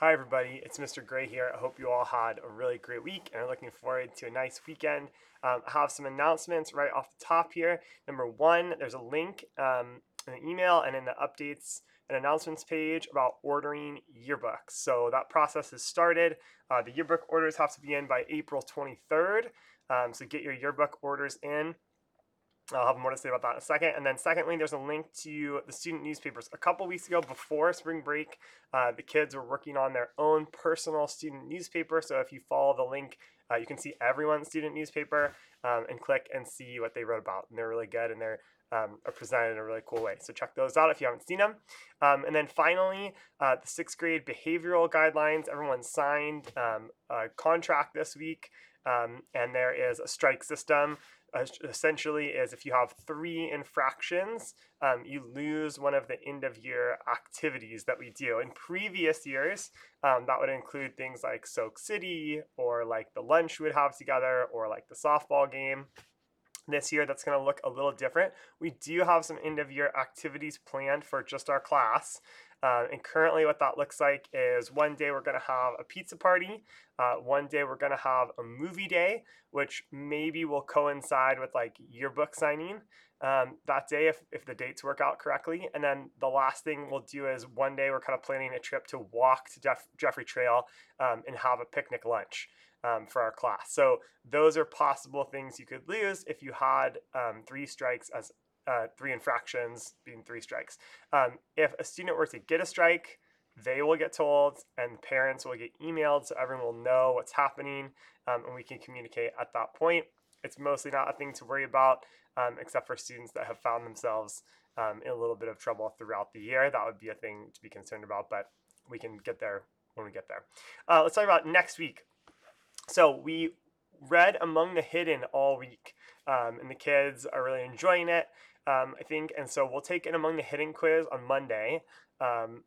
Hi, everybody. It's Mr. Gray here. I hope you all had a really great week and are looking forward to a nice weekend. Um, I have some announcements right off the top here. Number one, there's a link um, in the email and in the updates and announcements page about ordering yearbooks. So that process has started. Uh, the yearbook orders have to be in by April 23rd. Um, so get your yearbook orders in. I'll have more to say about that in a second. And then, secondly, there's a link to the student newspapers. A couple weeks ago, before spring break, uh, the kids were working on their own personal student newspaper. So, if you follow the link, uh, you can see everyone's student newspaper um, and click and see what they wrote about. And they're really good and they're um, are presented in a really cool way. So, check those out if you haven't seen them. Um, and then, finally, uh, the sixth grade behavioral guidelines. Everyone signed um, a contract this week, um, and there is a strike system essentially is if you have three infractions, um, you lose one of the end of year activities that we do. In previous years, um, that would include things like Soak City or like the lunch we would have together or like the softball game. This year, that's going to look a little different. We do have some end of year activities planned for just our class. Uh, and currently, what that looks like is one day we're going to have a pizza party. Uh, one day we're going to have a movie day, which maybe will coincide with like yearbook signing um, that day if, if the dates work out correctly. And then the last thing we'll do is one day we're kind of planning a trip to walk to Jeff- Jeffrey Trail um, and have a picnic lunch. Um, for our class. So those are possible things you could lose if you had um, three strikes as uh, three infractions being three strikes. Um, if a student were to get a strike, they will get told, and parents will get emailed, so everyone will know what's happening, um, and we can communicate at that point. It's mostly not a thing to worry about, um, except for students that have found themselves um, in a little bit of trouble throughout the year. That would be a thing to be concerned about, but we can get there when we get there. Uh, let's talk about next week. So we read Among the Hidden all week, um, and the kids are really enjoying it um, I think. And so we'll take an Among the Hidden quiz on Monday, um,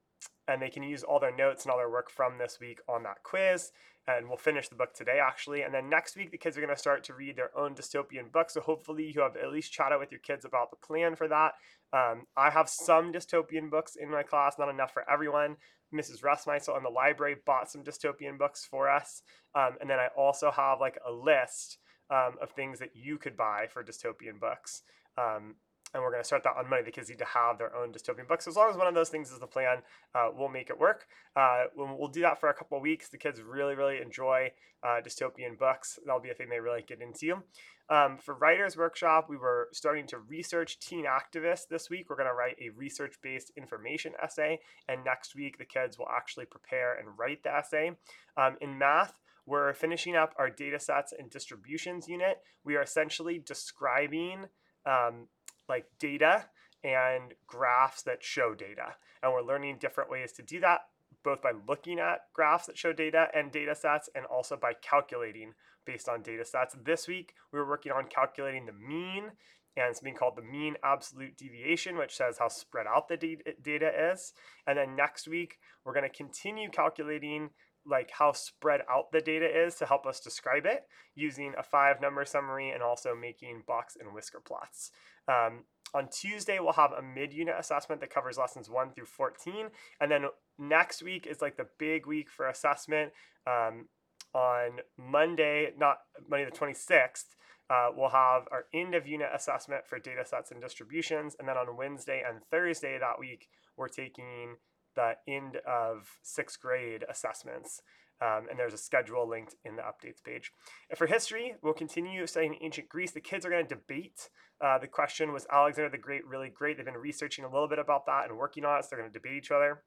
and they can use all their notes and all their work from this week on that quiz. And we'll finish the book today, actually. And then next week, the kids are going to start to read their own dystopian book. So hopefully, you have at least chatted with your kids about the plan for that. Um, I have some dystopian books in my class, not enough for everyone. Mrs. Rustmeisel in the library bought some dystopian books for us. Um, and then I also have like a list um, of things that you could buy for dystopian books. Um, and we're going to start that on Monday. The kids need to have their own dystopian books. So as long as one of those things is the plan, uh, we'll make it work. Uh, we'll do that for a couple of weeks. The kids really, really enjoy uh, dystopian books. That'll be a thing they really get into. Um, for Writers Workshop, we were starting to research teen activists this week. We're going to write a research based information essay. And next week, the kids will actually prepare and write the essay. Um, in math, we're finishing up our data sets and distributions unit. We are essentially describing um, like data and graphs that show data. And we're learning different ways to do that, both by looking at graphs that show data and data sets, and also by calculating based on data sets. This week, we were working on calculating the mean and something called the mean absolute deviation, which says how spread out the data is. And then next week, we're going to continue calculating like how spread out the data is to help us describe it using a five number summary and also making box and whisker plots. Um, on Tuesday, we'll have a mid unit assessment that covers lessons 1 through 14. And then next week is like the big week for assessment. Um, on Monday, not Monday the 26th, uh, we'll have our end of unit assessment for data sets and distributions. And then on Wednesday and Thursday that week, we're taking the end of sixth grade assessments. Um, and there's a schedule linked in the updates page. And for history, we'll continue studying ancient Greece. The kids are going to debate. Uh, the question was Alexander the Great really great? They've been researching a little bit about that and working on it, so they're going to debate each other.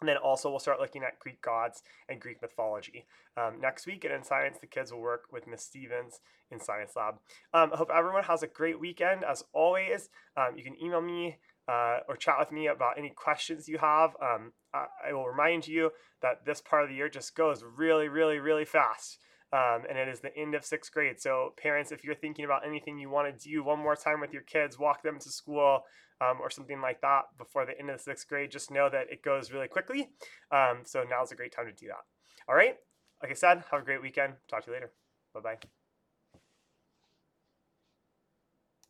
And then also we'll start looking at Greek gods and Greek mythology um, next week. And in science, the kids will work with Miss Stevens in Science Lab. Um, I hope everyone has a great weekend. As always, um, you can email me uh, or chat with me about any questions you have. Um, I, I, will remind you that this part of the year just goes really, really, really fast. Um, and it is the end of sixth grade. So, parents, if you're thinking about anything you want to do one more time with your kids, walk them to school um, or something like that before the end of the sixth grade, just know that it goes really quickly. Um, so, now's a great time to do that. All right. Like I said, have a great weekend. Talk to you later. Bye bye.